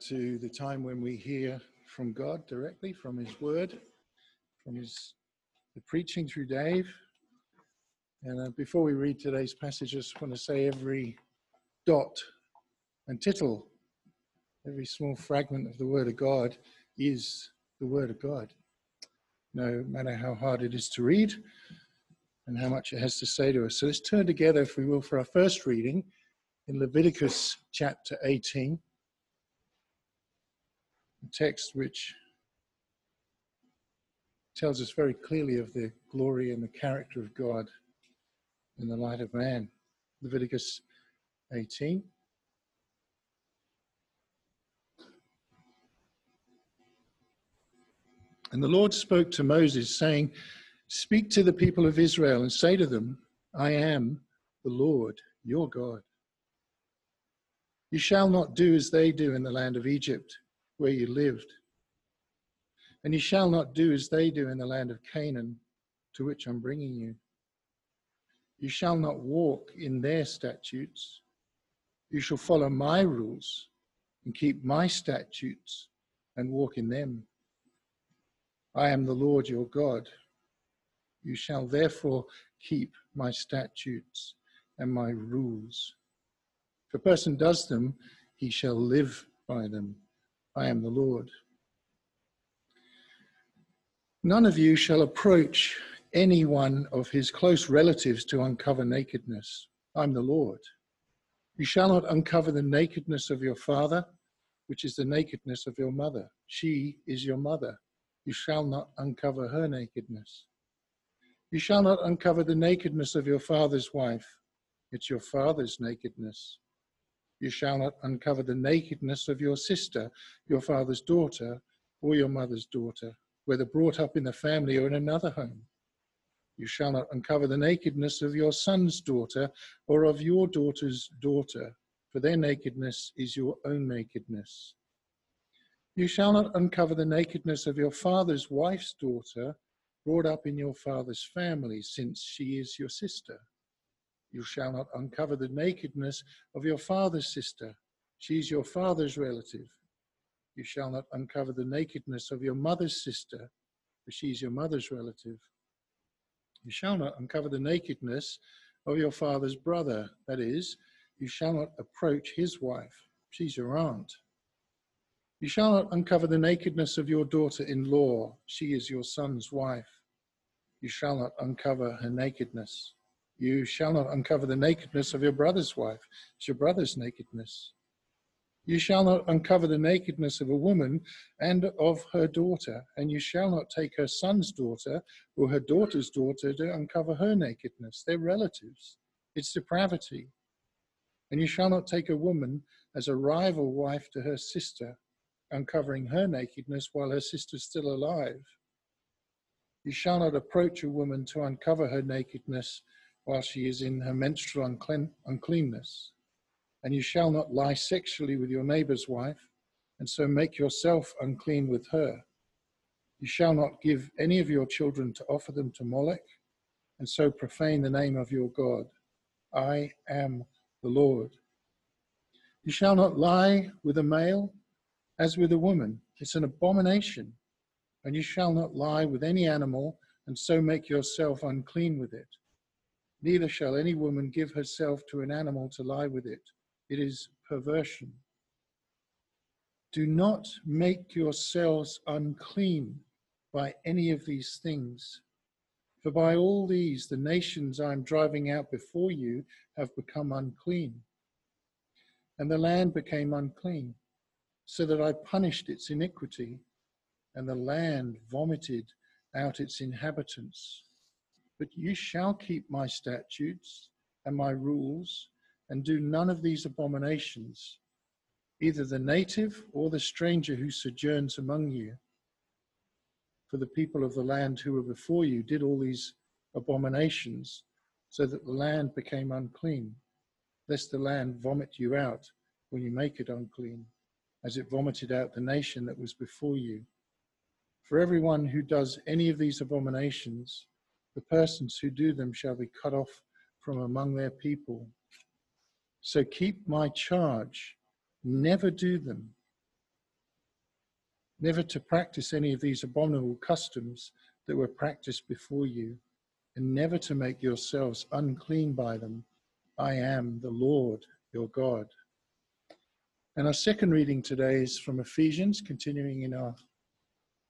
to the time when we hear from God directly, from His Word, from His the preaching through Dave. And uh, before we read today's passage, I just want to say every dot and tittle, every small fragment of the Word of God is the Word of God. No matter how hard it is to read and how much it has to say to us. So let's turn together, if we will, for our first reading in Leviticus chapter 18 a text which tells us very clearly of the glory and the character of God in the light of man. Leviticus 18. And the Lord spoke to Moses, saying, Speak to the people of Israel and say to them, I am the Lord your God. You shall not do as they do in the land of Egypt where you lived. And you shall not do as they do in the land of Canaan, to which I'm bringing you. You shall not walk in their statutes. You shall follow my rules and keep my statutes and walk in them. I am the Lord your God. You shall therefore keep my statutes and my rules. If a person does them, he shall live by them. I am the Lord. None of you shall approach any one of his close relatives to uncover nakedness. I'm the Lord. You shall not uncover the nakedness of your father, which is the nakedness of your mother. She is your mother. You shall not uncover her nakedness. You shall not uncover the nakedness of your father's wife. It's your father's nakedness. You shall not uncover the nakedness of your sister, your father's daughter, or your mother's daughter, whether brought up in the family or in another home. You shall not uncover the nakedness of your son's daughter or of your daughter's daughter, for their nakedness is your own nakedness. You shall not uncover the nakedness of your father's wife's daughter, brought up in your father's family, since she is your sister. You shall not uncover the nakedness of your father's sister. She is your father's relative. You shall not uncover the nakedness of your mother's sister, for she is your mother's relative. You shall not uncover the nakedness of your father's brother. That is, you shall not approach his wife. She's your aunt. You shall not uncover the nakedness of your daughter in law. She is your son's wife. You shall not uncover her nakedness. You shall not uncover the nakedness of your brother's wife. It's your brother's nakedness. You shall not uncover the nakedness of a woman and of her daughter, and you shall not take her son's daughter or her daughter's daughter to uncover her nakedness. They're relatives. It's depravity. And you shall not take a woman as a rival wife to her sister, uncovering her nakedness while her sister's still alive. You shall not approach a woman to uncover her nakedness while she is in her menstrual unclean, uncleanness. And you shall not lie sexually with your neighbor's wife, and so make yourself unclean with her. You shall not give any of your children to offer them to Molech, and so profane the name of your God. I am the Lord. You shall not lie with a male as with a woman. It's an abomination. And you shall not lie with any animal, and so make yourself unclean with it. Neither shall any woman give herself to an animal to lie with it. It is perversion. Do not make yourselves unclean by any of these things. For by all these the nations I am driving out before you have become unclean. And the land became unclean, so that I punished its iniquity, and the land vomited out its inhabitants. But you shall keep my statutes and my rules, and do none of these abominations, either the native or the stranger who sojourns among you. For the people of the land who were before you did all these abominations, so that the land became unclean, lest the land vomit you out when you make it unclean, as it vomited out the nation that was before you. For everyone who does any of these abominations, the persons who do them shall be cut off from among their people. So keep my charge, never do them, never to practice any of these abominable customs that were practiced before you, and never to make yourselves unclean by them. I am the Lord your God. And our second reading today is from Ephesians, continuing in our,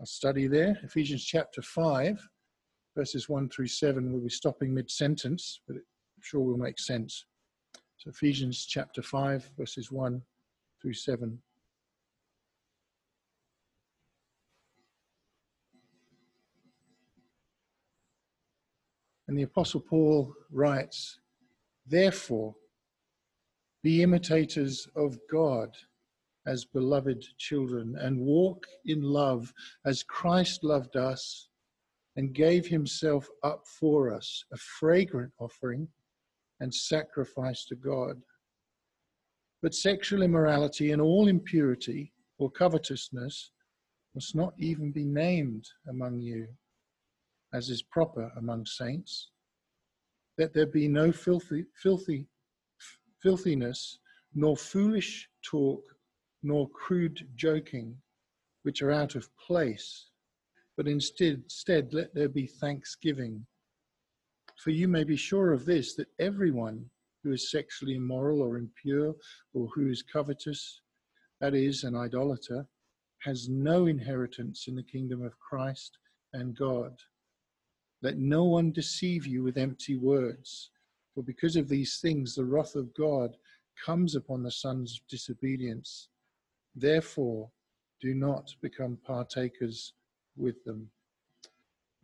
our study there. Ephesians chapter 5, verses 1 through 7. We'll be stopping mid sentence, but I'm sure will make sense. So, Ephesians chapter 5, verses 1 through 7. And the Apostle Paul writes, Therefore, be imitators of God as beloved children, and walk in love as Christ loved us and gave himself up for us, a fragrant offering and sacrifice to God. But sexual immorality and all impurity or covetousness must not even be named among you as is proper among saints, that there be no filthy, filthy, filthiness, nor foolish talk, nor crude joking, which are out of place, but instead, instead let there be thanksgiving. For you may be sure of this, that everyone who is sexually immoral or impure, or who is covetous, that is, an idolater, has no inheritance in the kingdom of Christ and God. Let no one deceive you with empty words, for because of these things the wrath of God comes upon the sons of disobedience. Therefore, do not become partakers with them.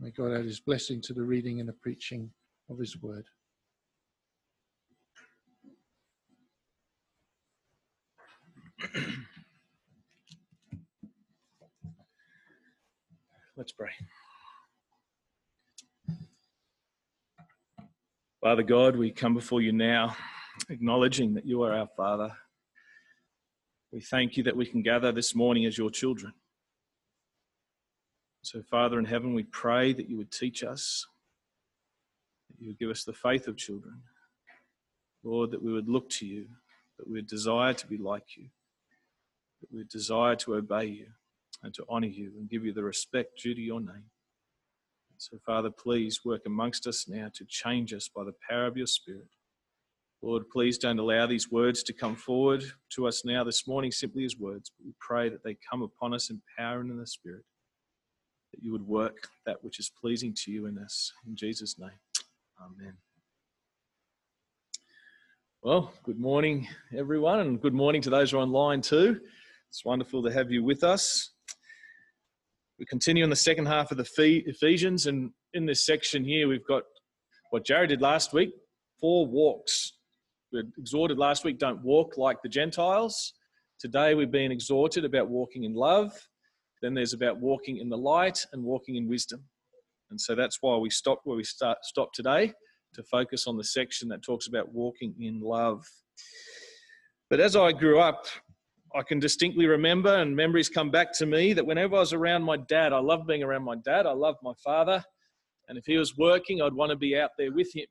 May God add his blessing to the reading and the preaching of his word. Let's pray. Father God, we come before you now, acknowledging that you are our Father. We thank you that we can gather this morning as your children. So, Father in heaven, we pray that you would teach us, that you would give us the faith of children. Lord, that we would look to you, that we would desire to be like you, that we would desire to obey you and to honor you and give you the respect due to your name. So, Father, please work amongst us now to change us by the power of your Spirit. Lord, please don't allow these words to come forward to us now this morning simply as words, but we pray that they come upon us in power and in the Spirit, that you would work that which is pleasing to you in us. In Jesus' name, Amen. Well, good morning, everyone, and good morning to those who are online too. It's wonderful to have you with us. We continue in the second half of the Ephesians, and in this section here, we've got what Jared did last week four walks. We exhorted last week, don't walk like the Gentiles. Today, we've been exhorted about walking in love. Then there's about walking in the light and walking in wisdom. And so that's why we stopped where we start, stopped today to focus on the section that talks about walking in love. But as I grew up, I can distinctly remember, and memories come back to me, that whenever I was around my dad, I loved being around my dad. I loved my father. And if he was working, I'd want to be out there with him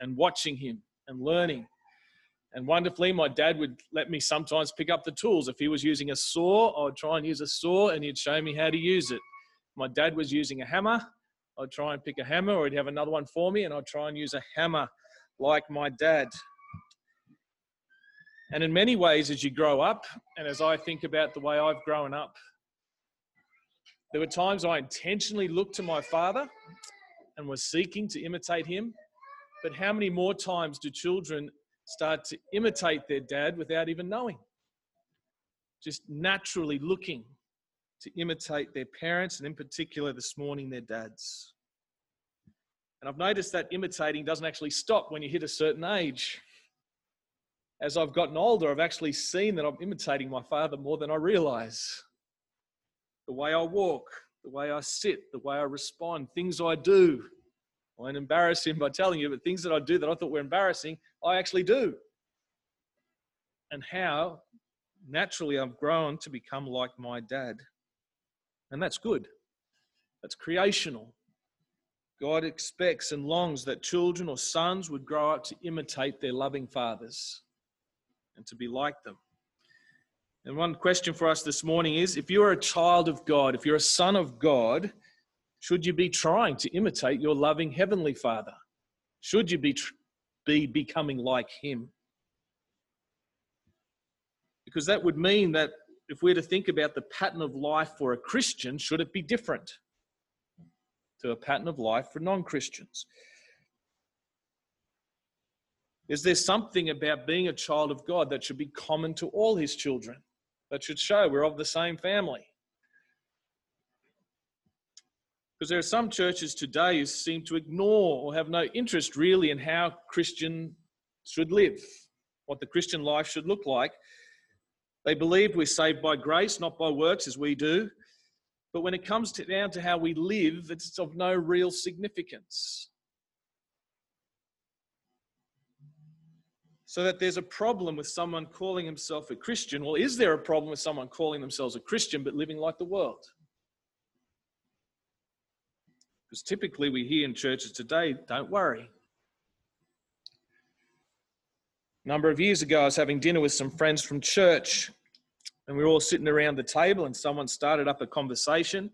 and watching him and learning. And wonderfully, my dad would let me sometimes pick up the tools. If he was using a saw, I would try and use a saw and he'd show me how to use it. My dad was using a hammer, I'd try and pick a hammer, or he'd have another one for me, and I'd try and use a hammer like my dad. And in many ways, as you grow up, and as I think about the way I've grown up, there were times I intentionally looked to my father and was seeking to imitate him. But how many more times do children start to imitate their dad without even knowing? Just naturally looking to imitate their parents, and in particular this morning, their dads. And I've noticed that imitating doesn't actually stop when you hit a certain age as I've gotten older, I've actually seen that I'm imitating my father more than I realize. The way I walk, the way I sit, the way I respond, things I do. I won't embarrass him by telling you, but things that I do that I thought were embarrassing, I actually do. And how naturally I've grown to become like my dad. And that's good. That's creational. God expects and longs that children or sons would grow up to imitate their loving fathers and to be like them. And one question for us this morning is if you're a child of God, if you're a son of God, should you be trying to imitate your loving heavenly Father? Should you be, be becoming like Him? Because that would mean that if we're to think about the pattern of life for a Christian, should it be different to a pattern of life for non Christians? Is there something about being a child of God that should be common to all His children? That should show we're of the same family? Because there are some churches today who seem to ignore or have no interest really in how Christian should live, what the Christian life should look like. They believe we're saved by grace, not by works as we do. But when it comes to, down to how we live, it's of no real significance. So that there's a problem with someone calling himself a Christian. Well, is there a problem with someone calling themselves a Christian but living like the world? Because typically we hear in churches today, don't worry. A number of years ago, I was having dinner with some friends from church, and we were all sitting around the table, and someone started up a conversation.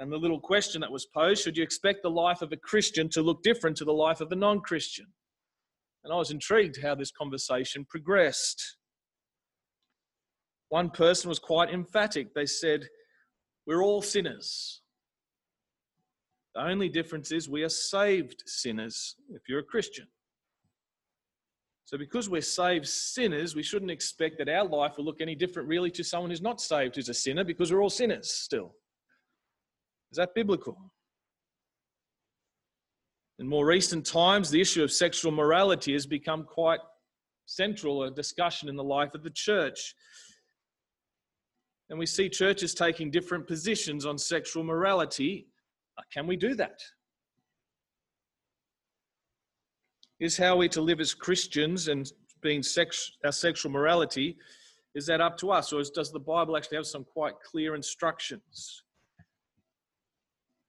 And the little question that was posed should you expect the life of a Christian to look different to the life of a non Christian? And I was intrigued how this conversation progressed. One person was quite emphatic. They said, We're all sinners. The only difference is we are saved sinners if you're a Christian. So, because we're saved sinners, we shouldn't expect that our life will look any different, really, to someone who's not saved who's a sinner, because we're all sinners still. Is that biblical? In more recent times, the issue of sexual morality has become quite central, a discussion in the life of the church. And we see churches taking different positions on sexual morality Uh, can we do that? Is how we to live as Christians and being sex, our sexual morality, is that up to us? Or does the Bible actually have some quite clear instructions?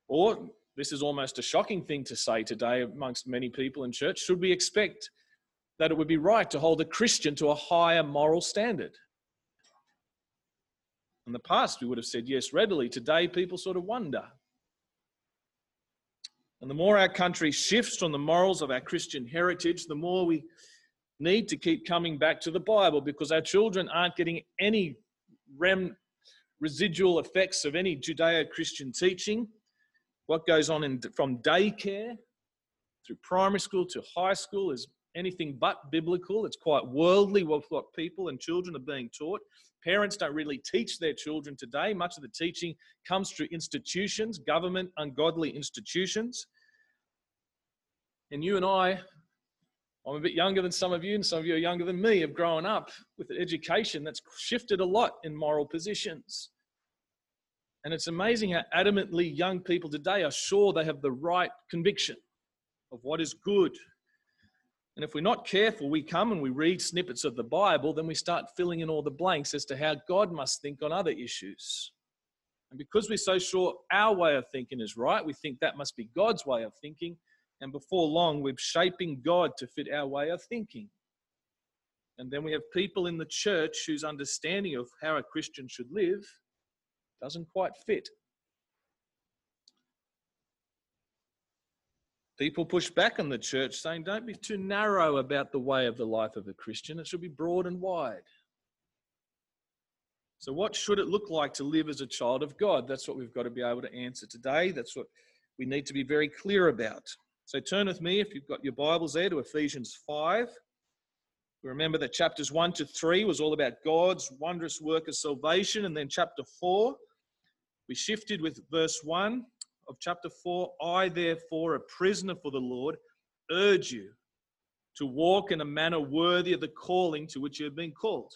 Or, this is almost a shocking thing to say today amongst many people in church, should we expect that it would be right to hold a Christian to a higher moral standard? In the past, we would have said yes readily. Today, people sort of wonder and the more our country shifts from the morals of our Christian heritage, the more we need to keep coming back to the Bible because our children aren't getting any rem, residual effects of any Judeo Christian teaching. What goes on in, from daycare through primary school to high school is anything but biblical. It's quite worldly what, what people and children are being taught. Parents don't really teach their children today. Much of the teaching comes through institutions, government, ungodly institutions. And you and I, I'm a bit younger than some of you, and some of you are younger than me, have grown up with an education that's shifted a lot in moral positions. And it's amazing how adamantly young people today are sure they have the right conviction of what is good and if we're not careful, we come and we read snippets of the Bible, then we start filling in all the blanks as to how God must think on other issues. And because we're so sure our way of thinking is right, we think that must be God's way of thinking. And before long, we're shaping God to fit our way of thinking. And then we have people in the church whose understanding of how a Christian should live doesn't quite fit. People push back on the church saying, don't be too narrow about the way of the life of a Christian. It should be broad and wide. So, what should it look like to live as a child of God? That's what we've got to be able to answer today. That's what we need to be very clear about. So, turn with me, if you've got your Bibles there, to Ephesians 5. We remember that chapters 1 to 3 was all about God's wondrous work of salvation. And then chapter 4, we shifted with verse 1 of chapter 4 I, therefore, a prisoner for the Lord, urge you to walk in a manner worthy of the calling to which you have been called.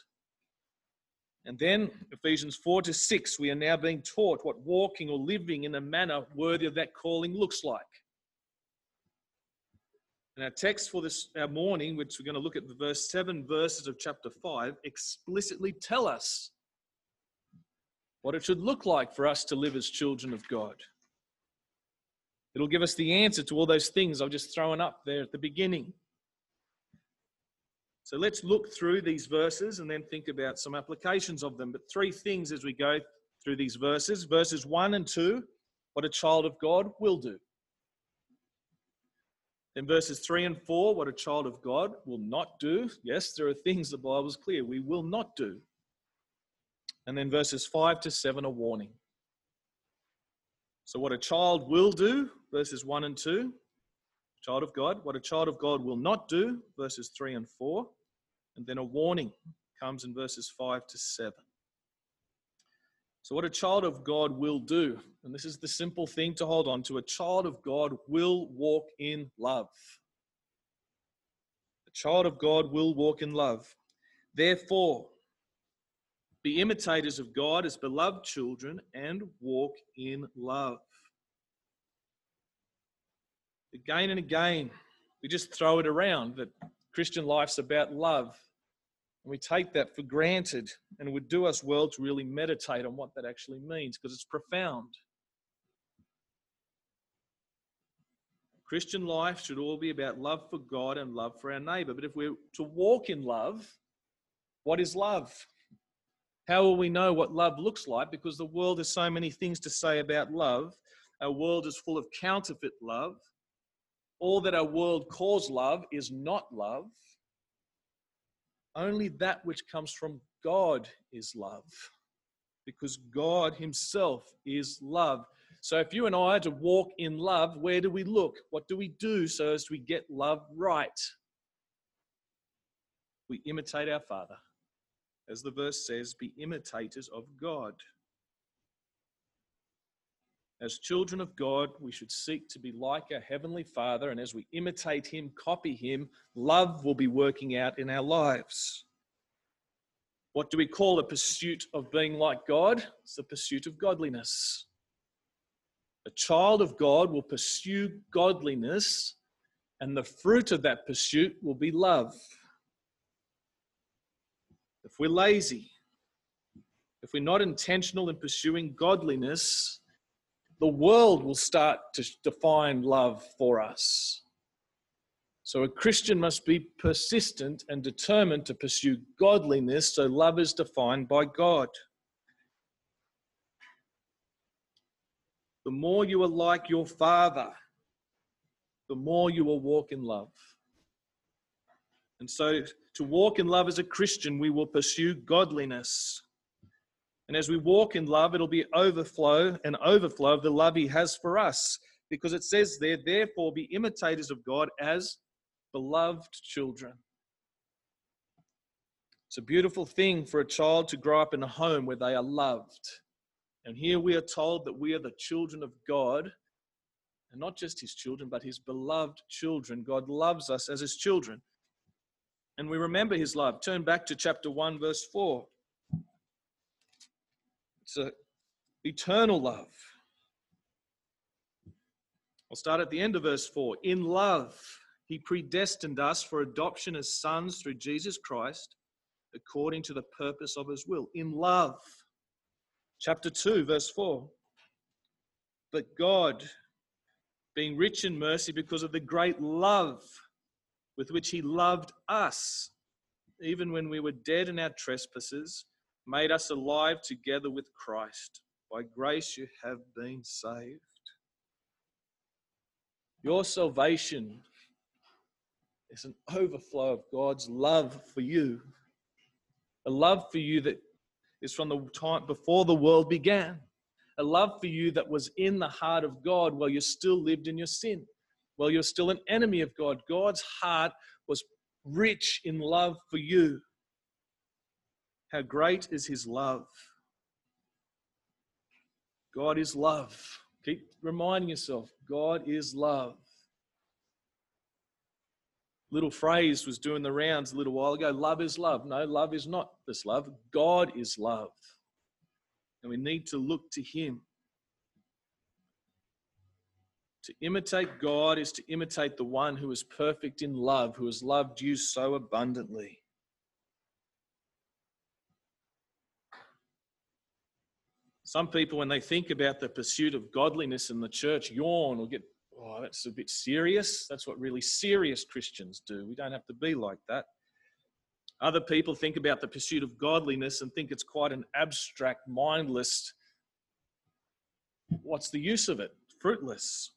And then Ephesians 4 to 6, we are now being taught what walking or living in a manner worthy of that calling looks like. And our text for this our morning, which we're going to look at the verse 7 verses of chapter 5, explicitly tell us what it should look like for us to live as children of God. It'll give us the answer to all those things I've just thrown up there at the beginning. So let's look through these verses and then think about some applications of them. But three things as we go through these verses verses 1 and 2, what a child of God will do. Then verses 3 and 4, what a child of God will not do. Yes, there are things the Bible is clear we will not do. And then verses 5 to 7 a warning. So, what a child will do, verses 1 and 2, child of God. What a child of God will not do, verses 3 and 4. And then a warning comes in verses 5 to 7. So, what a child of God will do, and this is the simple thing to hold on to a child of God will walk in love. A child of God will walk in love. Therefore, be imitators of God as beloved children and walk in love. Again and again, we just throw it around that Christian life's about love. And we take that for granted, and it would do us well to really meditate on what that actually means because it's profound. Christian life should all be about love for God and love for our neighbor. But if we're to walk in love, what is love? How will we know what love looks like? Because the world has so many things to say about love. Our world is full of counterfeit love. All that our world calls love is not love. Only that which comes from God is love, because God Himself is love. So if you and I are to walk in love, where do we look? What do we do so as we get love right? We imitate our Father. As the verse says, be imitators of God. As children of God, we should seek to be like our Heavenly Father, and as we imitate Him, copy Him, love will be working out in our lives. What do we call the pursuit of being like God? It's the pursuit of godliness. A child of God will pursue godliness, and the fruit of that pursuit will be love. If we're lazy, if we're not intentional in pursuing godliness, the world will start to define love for us. So a Christian must be persistent and determined to pursue godliness, so love is defined by God. The more you are like your Father, the more you will walk in love. And so, to walk in love as a Christian, we will pursue godliness. And as we walk in love, it'll be overflow and overflow of the love He has for us. Because it says there, therefore, be imitators of God as beloved children. It's a beautiful thing for a child to grow up in a home where they are loved. And here we are told that we are the children of God, and not just His children, but His beloved children. God loves us as His children. And we remember His love. Turn back to chapter 1, verse 4. It's an eternal love. I'll start at the end of verse 4. In love, he predestined us for adoption as sons through Jesus Christ, according to the purpose of his will. In love. Chapter 2, verse 4. But God, being rich in mercy because of the great love with which he loved us, even when we were dead in our trespasses, made us alive together with Christ. By grace you have been saved. Your salvation is an overflow of God's love for you. A love for you that is from the time before the world began. A love for you that was in the heart of God while you still lived in your sin, while you're still an enemy of God. God's heart was rich in love for you. How great is his love! God is love. Keep reminding yourself God is love. Little phrase was doing the rounds a little while ago love is love. No, love is not this love. God is love. And we need to look to him. To imitate God is to imitate the one who is perfect in love, who has loved you so abundantly. Some people, when they think about the pursuit of godliness in the church, yawn or get, oh, that's a bit serious. That's what really serious Christians do. We don't have to be like that. Other people think about the pursuit of godliness and think it's quite an abstract, mindless. What's the use of it? Fruitless.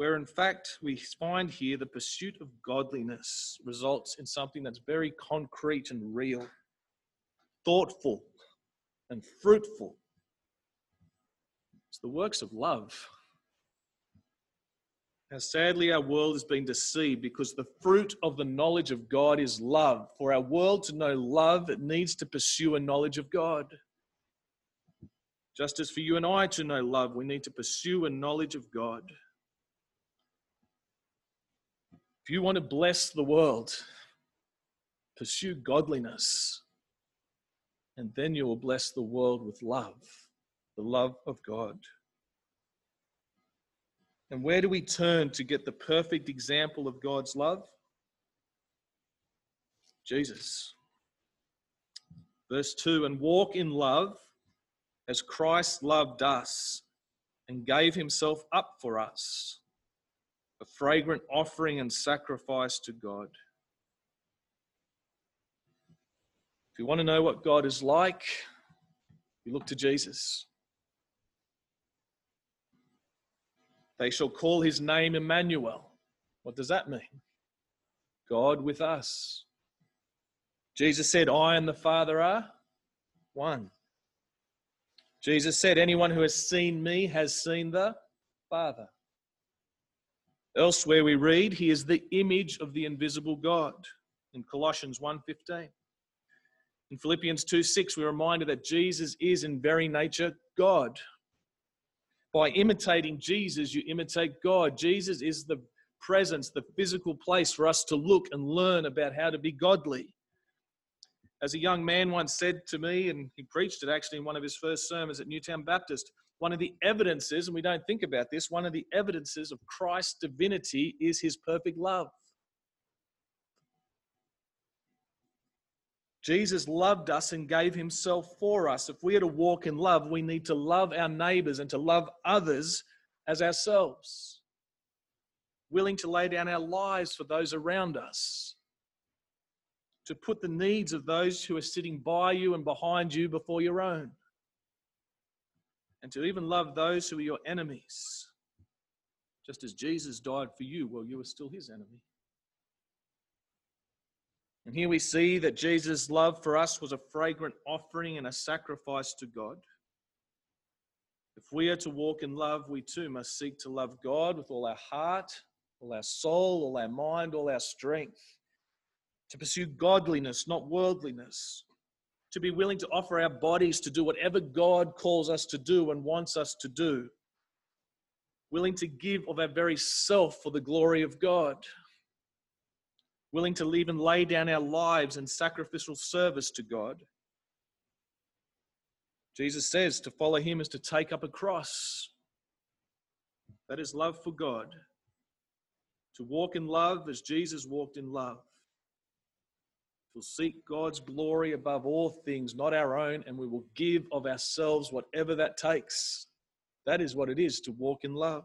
Where in fact, we find here the pursuit of godliness results in something that's very concrete and real, thoughtful and fruitful. It's the works of love. How sadly our world has been deceived because the fruit of the knowledge of God is love. For our world to know love, it needs to pursue a knowledge of God. Just as for you and I to know love, we need to pursue a knowledge of God. If you want to bless the world, pursue godliness, and then you will bless the world with love, the love of God. And where do we turn to get the perfect example of God's love? Jesus. Verse 2 And walk in love as Christ loved us and gave himself up for us, a fragrant offering and sacrifice to God. If you want to know what God is like, you look to Jesus. They shall call his name Emmanuel. What does that mean? God with us. Jesus said, I and the Father are one. Jesus said, Anyone who has seen me has seen the Father. Elsewhere we read, He is the image of the invisible God in Colossians 1:15. In Philippians 2:6, we're reminded that Jesus is in very nature God. By imitating Jesus, you imitate God. Jesus is the presence, the physical place for us to look and learn about how to be godly. As a young man once said to me, and he preached it actually in one of his first sermons at Newtown Baptist, one of the evidences, and we don't think about this, one of the evidences of Christ's divinity is his perfect love. Jesus loved us and gave himself for us. If we are to walk in love, we need to love our neighbors and to love others as ourselves. Willing to lay down our lives for those around us. To put the needs of those who are sitting by you and behind you before your own. And to even love those who are your enemies. Just as Jesus died for you while you were still his enemy. And here we see that Jesus' love for us was a fragrant offering and a sacrifice to God. If we are to walk in love, we too must seek to love God with all our heart, all our soul, all our mind, all our strength. To pursue godliness, not worldliness. To be willing to offer our bodies to do whatever God calls us to do and wants us to do. Willing to give of our very self for the glory of God willing to leave and lay down our lives in sacrificial service to God. Jesus says to follow him is to take up a cross. That is love for God. To walk in love as Jesus walked in love. We'll seek God's glory above all things, not our own, and we will give of ourselves whatever that takes. That is what it is to walk in love.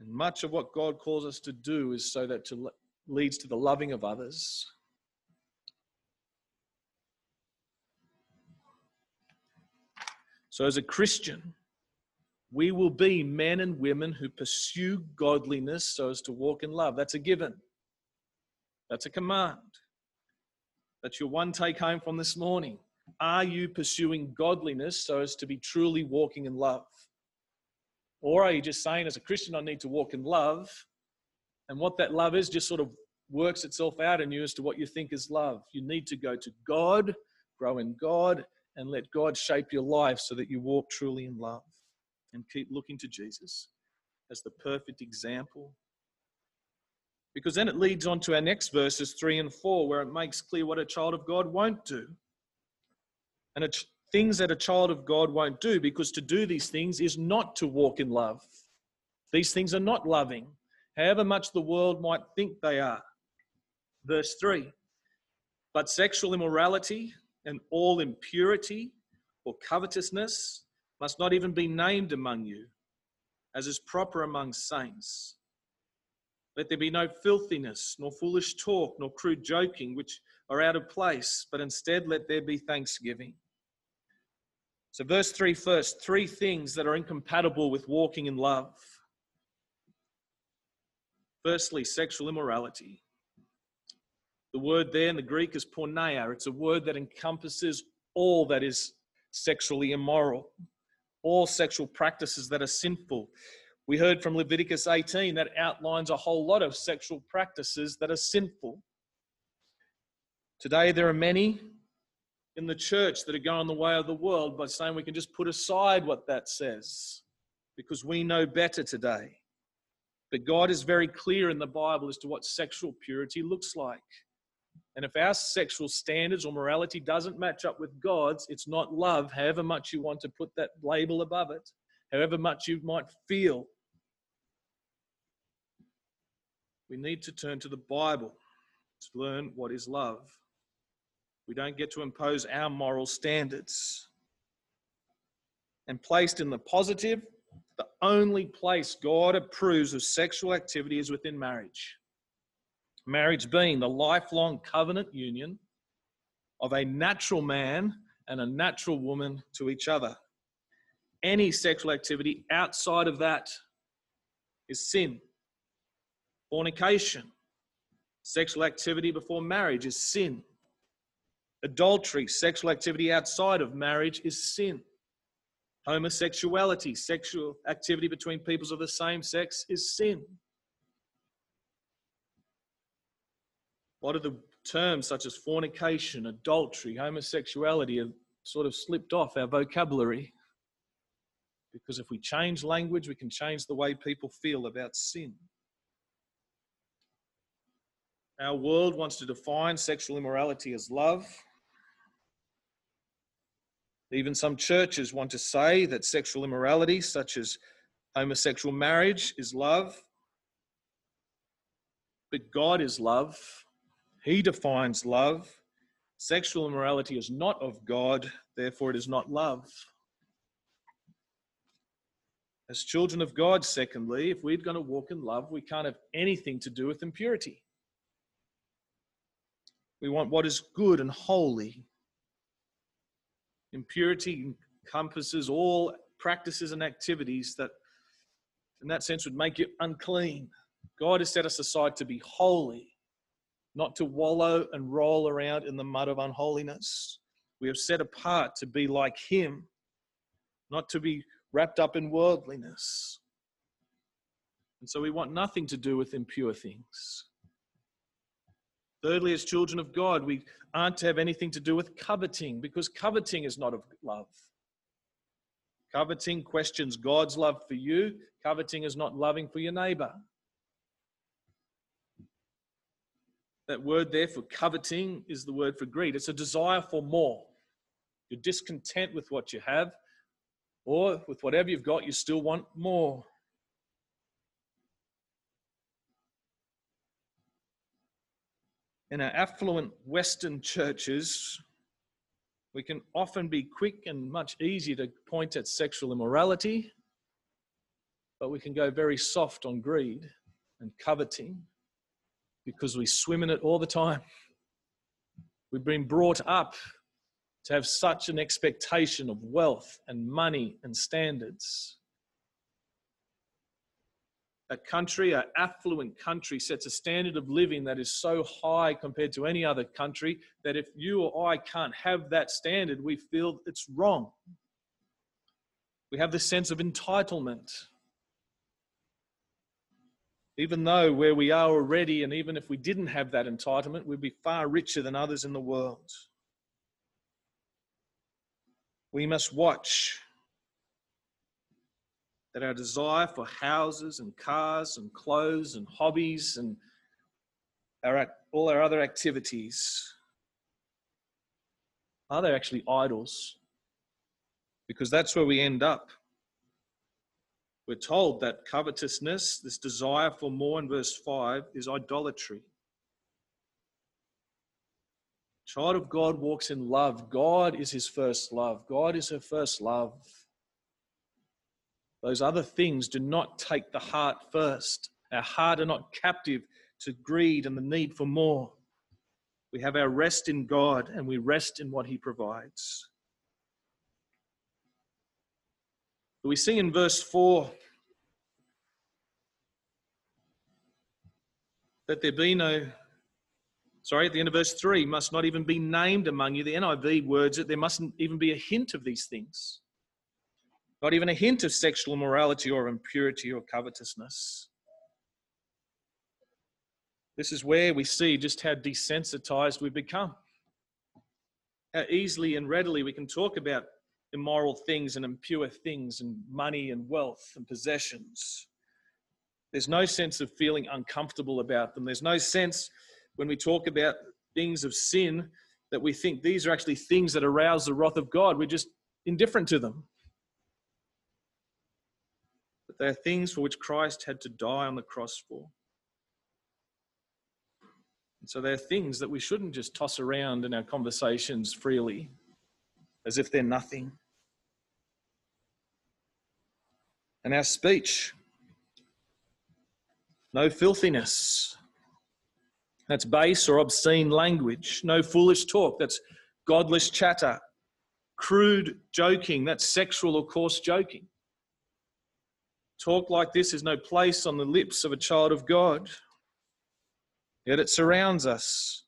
And much of what God calls us to do is so that to leads to the loving of others. So, as a Christian, we will be men and women who pursue godliness so as to walk in love. That's a given, that's a command. That's your one take home from this morning. Are you pursuing godliness so as to be truly walking in love? Or are you just saying, as a Christian, I need to walk in love? And what that love is just sort of works itself out in you as to what you think is love. You need to go to God, grow in God, and let God shape your life so that you walk truly in love and keep looking to Jesus as the perfect example. Because then it leads on to our next verses, 3 and 4, where it makes clear what a child of God won't do. And things that a child of God won't do because to do these things is not to walk in love. These things are not loving, however much the world might think they are. Verse 3 But sexual immorality and all impurity or covetousness must not even be named among you, as is proper among saints. Let there be no filthiness, nor foolish talk, nor crude joking, which are out of place, but instead let there be thanksgiving. So, verse 3 first three things that are incompatible with walking in love. Firstly, sexual immorality. The word there in the Greek is porneia. It's a word that encompasses all that is sexually immoral, all sexual practices that are sinful. We heard from Leviticus 18 that outlines a whole lot of sexual practices that are sinful. Today, there are many in the church that are going the way of the world by saying we can just put aside what that says because we know better today. But God is very clear in the Bible as to what sexual purity looks like. And if our sexual standards or morality doesn't match up with God's, it's not love, however much you want to put that label above it, however much you might feel. We need to turn to the Bible to learn what is love. We don't get to impose our moral standards. And placed in the positive, the only place God approves of sexual activity is within marriage. Marriage being the lifelong covenant union of a natural man and a natural woman to each other. Any sexual activity outside of that is sin. Fornication, sexual activity before marriage is sin. Adultery, sexual activity outside of marriage, is sin. Homosexuality, sexual activity between peoples of the same sex, is sin. A lot of the terms such as fornication, adultery, homosexuality have sort of slipped off our vocabulary. Because if we change language, we can change the way people feel about sin. Our world wants to define sexual immorality as love. Even some churches want to say that sexual immorality, such as homosexual marriage, is love. But God is love. He defines love. Sexual immorality is not of God, therefore, it is not love. As children of God, secondly, if we're going to walk in love, we can't have anything to do with impurity. We want what is good and holy. Impurity encompasses all practices and activities that, in that sense, would make you unclean. God has set us aside to be holy, not to wallow and roll around in the mud of unholiness. We have set apart to be like Him, not to be wrapped up in worldliness. And so we want nothing to do with impure things. Thirdly, as children of God, we aren't to have anything to do with coveting because coveting is not of love. Coveting questions God's love for you. Coveting is not loving for your neighbor. That word there for coveting is the word for greed. It's a desire for more. You're discontent with what you have, or with whatever you've got, you still want more. In our affluent Western churches, we can often be quick and much easier to point at sexual immorality, but we can go very soft on greed and coveting because we swim in it all the time. We've been brought up to have such an expectation of wealth and money and standards a country, an affluent country, sets a standard of living that is so high compared to any other country that if you or I can't have that standard, we feel it's wrong. We have this sense of entitlement. Even though where we are already, and even if we didn't have that entitlement, we'd be far richer than others in the world. We must watch that our desire for houses and cars and clothes and hobbies and our, all our other activities are they actually idols? Because that's where we end up. We're told that covetousness, this desire for more in verse 5, is idolatry. Child of God walks in love. God is his first love. God is her first love. Those other things do not take the heart first. Our heart are not captive to greed and the need for more. We have our rest in God and we rest in what He provides. we see in verse 4 that there be no, sorry, at the end of verse 3, must not even be named among you. The NIV words that there mustn't even be a hint of these things. Not even a hint of sexual immorality or impurity or covetousness. This is where we see just how desensitized we've become. How easily and readily we can talk about immoral things and impure things and money and wealth and possessions. There's no sense of feeling uncomfortable about them. There's no sense when we talk about things of sin that we think these are actually things that arouse the wrath of God. We're just indifferent to them. They are things for which Christ had to die on the cross for. And so they're things that we shouldn't just toss around in our conversations freely as if they're nothing. And our speech, no filthiness. That's base or obscene language. No foolish talk. That's godless chatter. Crude joking. That's sexual or coarse joking. Talk like this is no place on the lips of a child of God. Yet it surrounds us.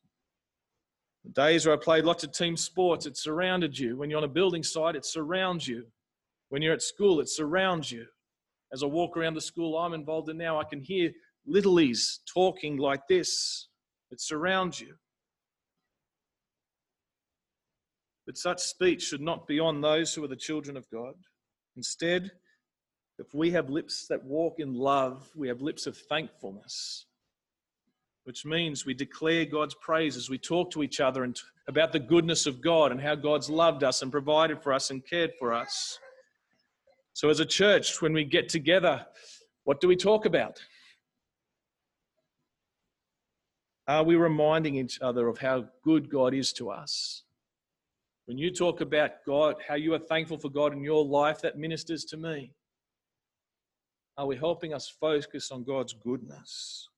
The days where I played lots of team sports, it surrounded you. When you're on a building site, it surrounds you. When you're at school, it surrounds you. As I walk around the school I'm involved in now, I can hear littlies talking like this. It surrounds you. But such speech should not be on those who are the children of God. Instead, if we have lips that walk in love, we have lips of thankfulness which means we declare God's praises. We talk to each other and about the goodness of God and how God's loved us and provided for us and cared for us. So, as a church, when we get together, what do we talk about? Are we reminding each other of how good God is to us? When you talk about God, how you are thankful for God in your life, that ministers to me. Are we helping us focus on God's goodness?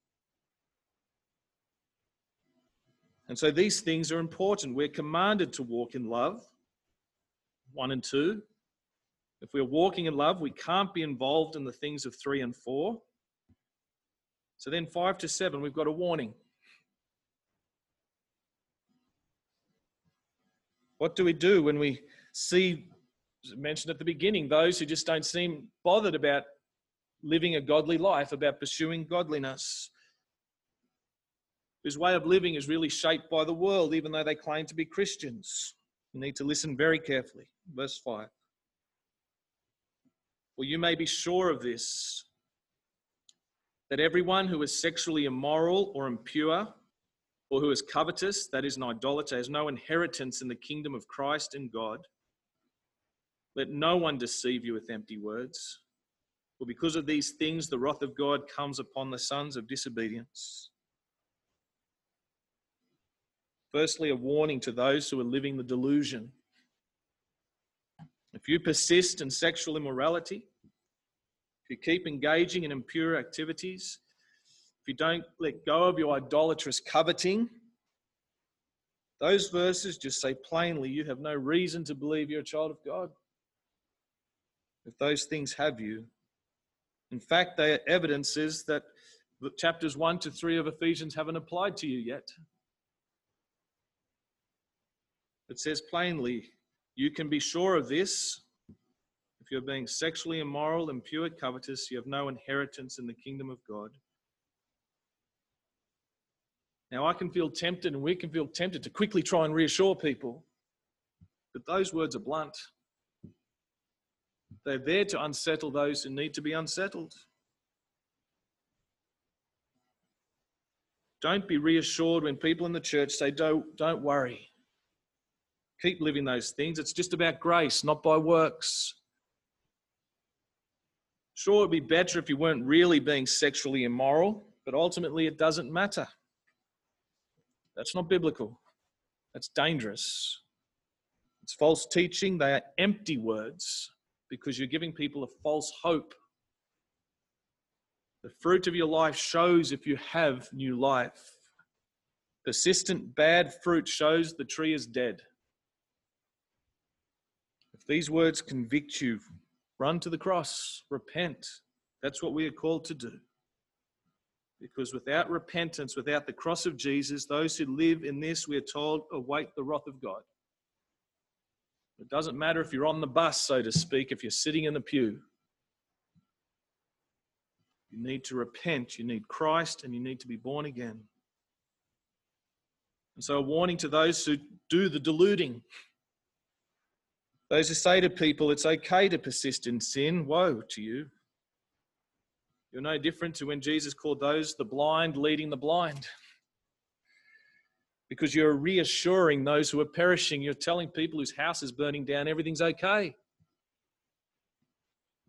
And so these things are important. We're commanded to walk in love, one and two. If we're walking in love, we can't be involved in the things of three and four. So then, five to seven, we've got a warning. What do we do when we see, mentioned at the beginning, those who just don't seem bothered about living a godly life, about pursuing godliness? whose way of living is really shaped by the world, even though they claim to be Christians. You need to listen very carefully. Verse 5. For you may be sure of this that everyone who is sexually immoral or impure, or who is covetous, that is, an idolater, has no inheritance in the kingdom of Christ and God. Let no one deceive you with empty words. For because of these things, the wrath of God comes upon the sons of disobedience. Firstly, a warning to those who are living the delusion. If you persist in sexual immorality, if you keep engaging in impure activities, if you don't let go of your idolatrous coveting, those verses just say plainly you have no reason to believe you're a child of God. If those things have you, in fact, they are evidences that chapters 1 to 3 of Ephesians haven't applied to you yet. It says plainly, you can be sure of this. If you're being sexually immoral, impure, covetous, you have no inheritance in the kingdom of God. Now, I can feel tempted, and we can feel tempted to quickly try and reassure people, but those words are blunt. They're there to unsettle those who need to be unsettled. Don't be reassured when people in the church say, Don't, don't worry. Keep living those things. It's just about grace, not by works. Sure, it'd be better if you weren't really being sexually immoral, but ultimately it doesn't matter. That's not biblical. That's dangerous. It's false teaching. They are empty words because you're giving people a false hope. The fruit of your life shows if you have new life. Persistent bad fruit shows the tree is dead. If these words convict you, run to the cross, repent. That's what we are called to do. Because without repentance, without the cross of Jesus, those who live in this, we are told, await the wrath of God. It doesn't matter if you're on the bus, so to speak, if you're sitting in the pew. You need to repent, you need Christ, and you need to be born again. And so, a warning to those who do the deluding. Those who say to people, it's okay to persist in sin, woe to you. You're no different to when Jesus called those the blind leading the blind. Because you're reassuring those who are perishing. You're telling people whose house is burning down everything's okay.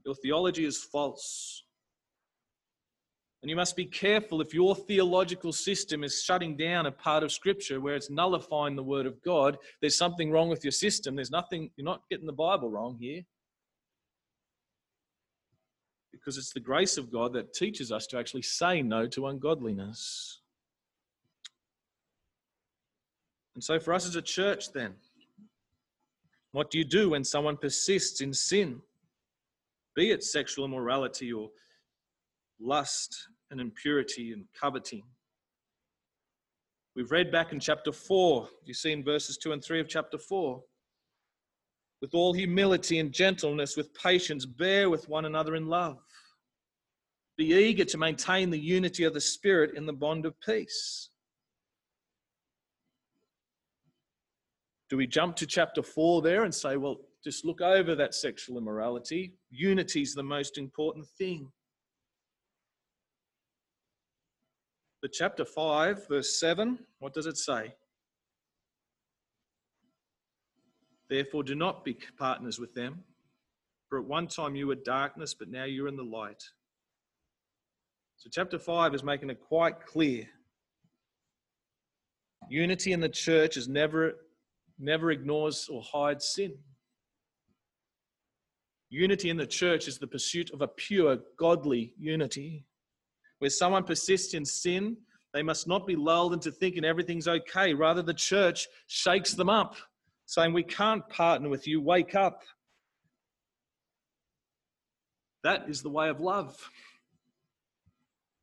Your theology is false. And you must be careful if your theological system is shutting down a part of Scripture where it's nullifying the Word of God. There's something wrong with your system. There's nothing, you're not getting the Bible wrong here. Because it's the grace of God that teaches us to actually say no to ungodliness. And so, for us as a church, then, what do you do when someone persists in sin? Be it sexual immorality or lust and impurity and coveting. We've read back in chapter 4, you see in verses 2 and 3 of chapter 4. With all humility and gentleness, with patience, bear with one another in love. Be eager to maintain the unity of the Spirit in the bond of peace. Do we jump to chapter 4 there and say, well, just look over that sexual immorality? Unity is the most important thing. But chapter 5, verse 7, what does it say? Therefore, do not be partners with them. For at one time you were darkness, but now you're in the light. So, chapter 5 is making it quite clear. Unity in the church is never, never ignores or hides sin. Unity in the church is the pursuit of a pure, godly unity. Where someone persists in sin, they must not be lulled into thinking everything's okay. Rather, the church shakes them up, saying, We can't partner with you, wake up. That is the way of love.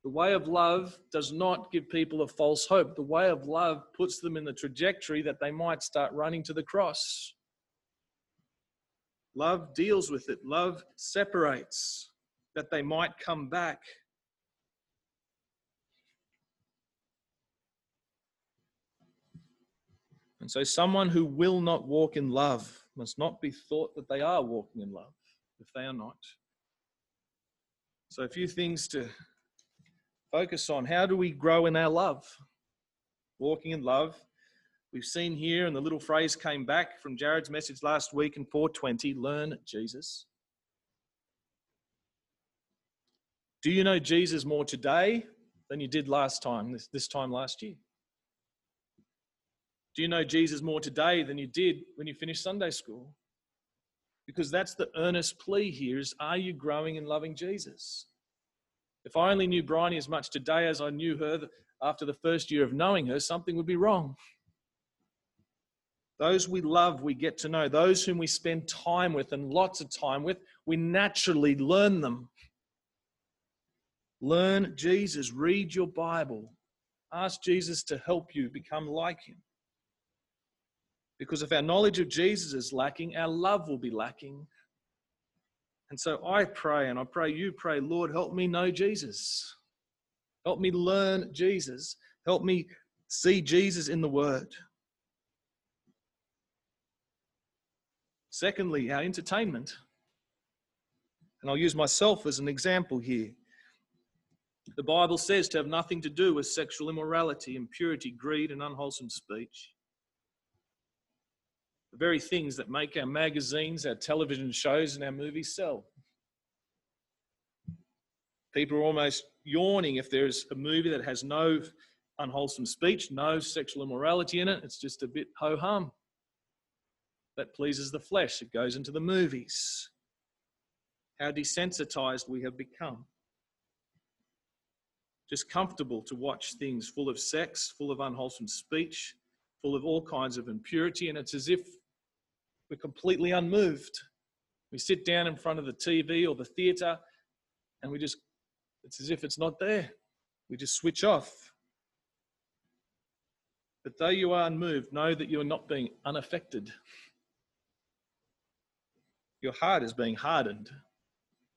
The way of love does not give people a false hope. The way of love puts them in the trajectory that they might start running to the cross. Love deals with it, love separates that they might come back And so, someone who will not walk in love must not be thought that they are walking in love if they are not. So, a few things to focus on. How do we grow in our love? Walking in love. We've seen here, and the little phrase came back from Jared's message last week in 420 learn Jesus. Do you know Jesus more today than you did last time, this, this time last year? Do you know Jesus more today than you did when you finished Sunday school? Because that's the earnest plea here is are you growing in loving Jesus? If I only knew Bryony as much today as I knew her after the first year of knowing her, something would be wrong. Those we love, we get to know. Those whom we spend time with and lots of time with, we naturally learn them. Learn Jesus, read your Bible, ask Jesus to help you become like him. Because if our knowledge of Jesus is lacking, our love will be lacking. And so I pray, and I pray you pray, Lord, help me know Jesus. Help me learn Jesus. Help me see Jesus in the Word. Secondly, our entertainment. And I'll use myself as an example here. The Bible says to have nothing to do with sexual immorality, impurity, greed, and unwholesome speech the very things that make our magazines, our television shows, and our movies sell. People are almost yawning if there's a movie that has no unwholesome speech, no sexual immorality in it. It's just a bit ho hum. That pleases the flesh. It goes into the movies. How desensitized we have become. just comfortable to watch things full of sex, full of unwholesome speech, full of all kinds of impurity, and it's as if we're completely unmoved. We sit down in front of the TV or the theatre and we just, it's as if it's not there. We just switch off. But though you are unmoved, know that you are not being unaffected. Your heart is being hardened.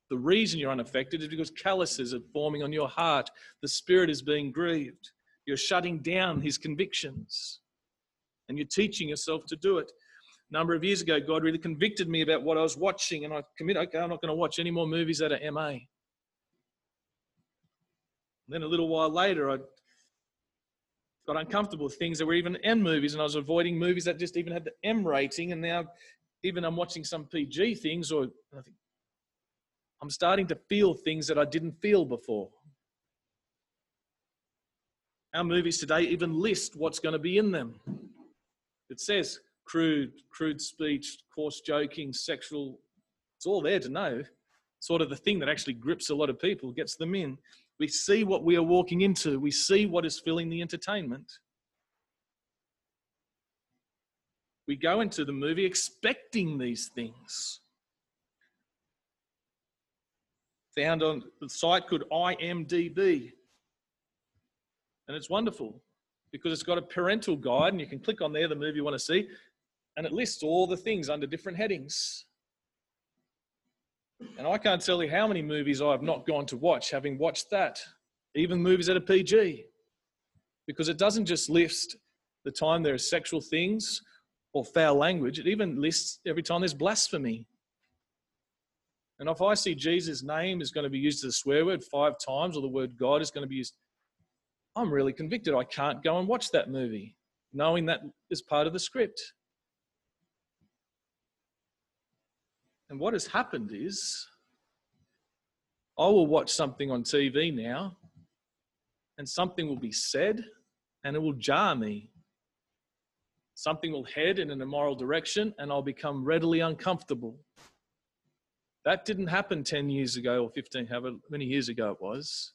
The reason you're unaffected is because calluses are forming on your heart. The spirit is being grieved. You're shutting down his convictions and you're teaching yourself to do it. Number of years ago, God really convicted me about what I was watching, and I committed, okay, I'm not going to watch any more movies that are MA. then a little while later, I got uncomfortable with things that were even M movies, and I was avoiding movies that just even had the M rating. And now, even I'm watching some PG things, or I think I'm starting to feel things that I didn't feel before. Our movies today even list what's going to be in them. It says crude, crude speech, coarse joking, sexual. It's all there to know. Sort of the thing that actually grips a lot of people, gets them in. We see what we are walking into, we see what is filling the entertainment. We go into the movie expecting these things. Found on the site called IMDb. And it's wonderful because it's got a parental guide and you can click on there the movie you want to see and it lists all the things under different headings. And I can't tell you how many movies I've not gone to watch having watched that, even movies at a PG, because it doesn't just list the time there are sexual things or foul language, it even lists every time there's blasphemy. And if I see Jesus' name is going to be used as a swear word five times or the word God is going to be used, I'm really convicted. I can't go and watch that movie, knowing that is part of the script. And what has happened is, I will watch something on TV now, and something will be said, and it will jar me. Something will head in an immoral direction, and I'll become readily uncomfortable. That didn't happen 10 years ago or 15, however many years ago it was.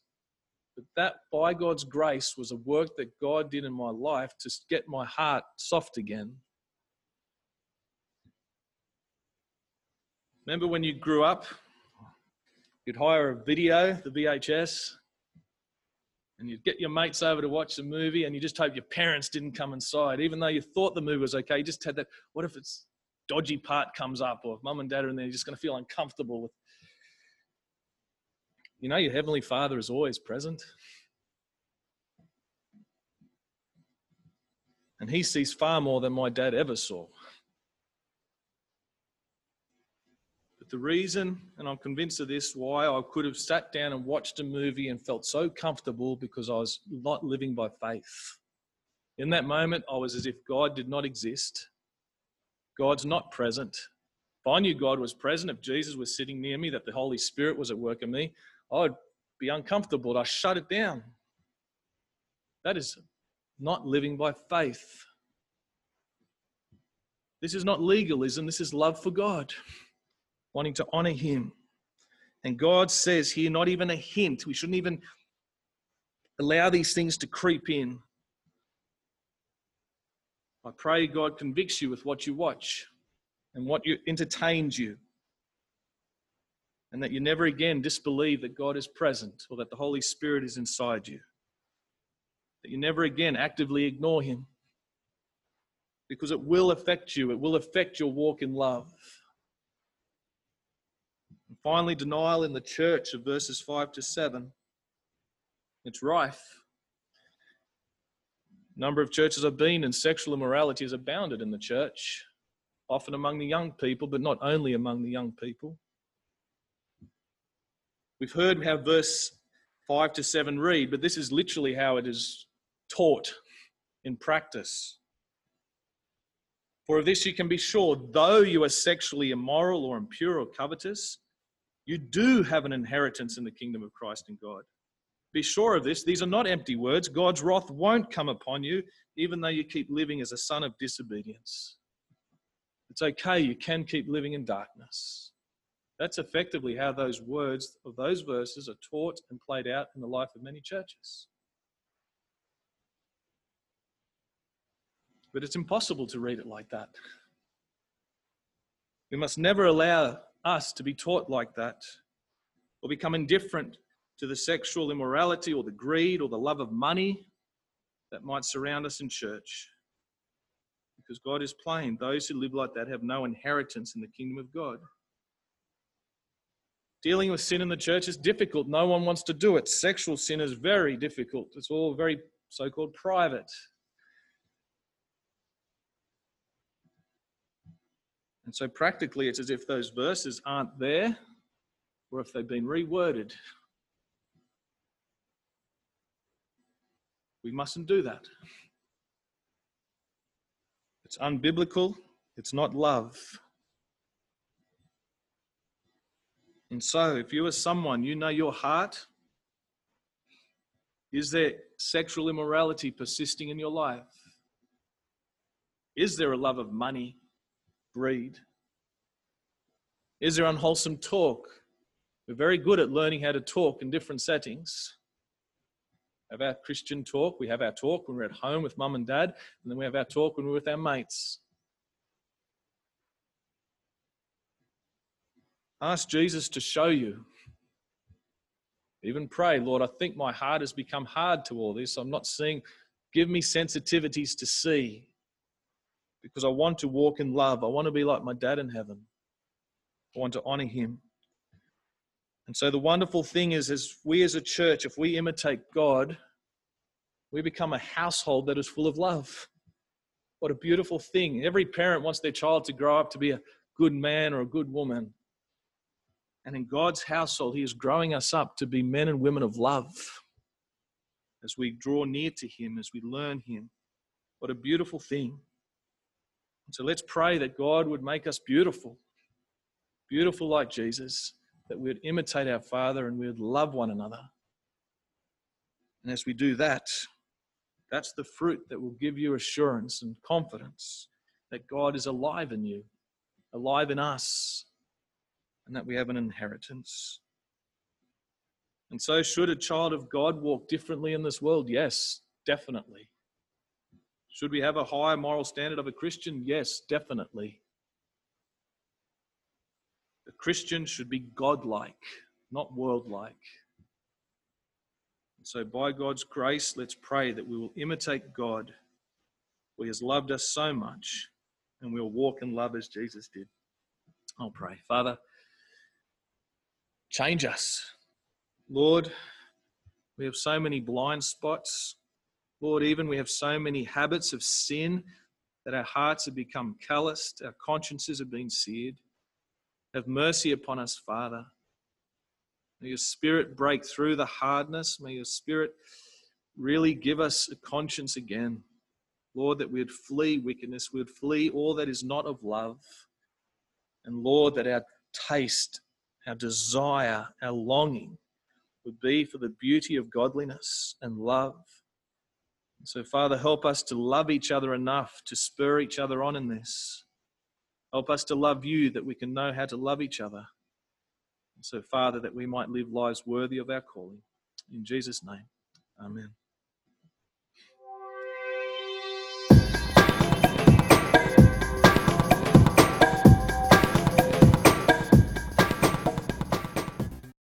But that, by God's grace, was a work that God did in my life to get my heart soft again Remember when you grew up, you'd hire a video, the VHS, and you'd get your mates over to watch the movie, and you just hope your parents didn't come inside, even though you thought the movie was okay. You just had that, what if it's dodgy part comes up, or if mum and dad are in there, you're just going to feel uncomfortable with. You know, your Heavenly Father is always present. And He sees far more than my dad ever saw. But the reason, and I'm convinced of this, why I could have sat down and watched a movie and felt so comfortable because I was not living by faith. In that moment, I was as if God did not exist. God's not present. If I knew God was present, if Jesus was sitting near me, that the Holy Spirit was at work in me, I'd be uncomfortable. I'd shut it down. That is not living by faith. This is not legalism, this is love for God wanting to honor him. And God says here, not even a hint, we shouldn't even allow these things to creep in. I pray God convicts you with what you watch and what you entertains you. And that you never again disbelieve that God is present or that the Holy Spirit is inside you. That you never again actively ignore Him. Because it will affect you, it will affect your walk in love. Finally, denial in the church of verses 5 to 7. It's rife. Number of churches I've been in, sexual immorality has abounded in the church, often among the young people, but not only among the young people. We've heard how verse 5 to 7 read, but this is literally how it is taught in practice. For of this you can be sure, though you are sexually immoral or impure or covetous, you do have an inheritance in the kingdom of Christ and God. Be sure of this. These are not empty words. God's wrath won't come upon you, even though you keep living as a son of disobedience. It's okay. You can keep living in darkness. That's effectively how those words of those verses are taught and played out in the life of many churches. But it's impossible to read it like that. We must never allow us to be taught like that or become indifferent to the sexual immorality or the greed or the love of money that might surround us in church. Because God is plain those who live like that have no inheritance in the kingdom of God. Dealing with sin in the church is difficult. No one wants to do it. Sexual sin is very difficult. It's all very so called private. And so, practically, it's as if those verses aren't there or if they've been reworded. We mustn't do that. It's unbiblical, it's not love. And so, if you are someone, you know your heart, is there sexual immorality persisting in your life? Is there a love of money, greed? Is there unwholesome talk? We're very good at learning how to talk in different settings. We have our Christian talk, we have our talk when we're at home with mum and dad, and then we have our talk when we're with our mates. Ask Jesus to show you. Even pray, Lord, I think my heart has become hard to all this. I'm not seeing. Give me sensitivities to see because I want to walk in love. I want to be like my dad in heaven. I want to honor him. And so the wonderful thing is, as we as a church, if we imitate God, we become a household that is full of love. What a beautiful thing. Every parent wants their child to grow up to be a good man or a good woman. And in God's household, He is growing us up to be men and women of love as we draw near to Him, as we learn Him. What a beautiful thing. So let's pray that God would make us beautiful, beautiful like Jesus, that we would imitate our Father and we would love one another. And as we do that, that's the fruit that will give you assurance and confidence that God is alive in you, alive in us, and that we have an inheritance. And so, should a child of God walk differently in this world? Yes, definitely. Should we have a higher moral standard of a Christian? Yes, definitely. A Christian should be godlike, not worldlike. So, by God's grace, let's pray that we will imitate God, who has loved us so much, and we'll walk in love as Jesus did. I'll pray. Father, Change us. Lord, we have so many blind spots. Lord, even we have so many habits of sin that our hearts have become calloused, our consciences have been seared. Have mercy upon us, Father. May your spirit break through the hardness. May your spirit really give us a conscience again. Lord, that we'd flee wickedness, we'd flee all that is not of love. And Lord, that our taste our desire, our longing would be for the beauty of godliness and love. So, Father, help us to love each other enough to spur each other on in this. Help us to love you that we can know how to love each other. So, Father, that we might live lives worthy of our calling. In Jesus' name, amen.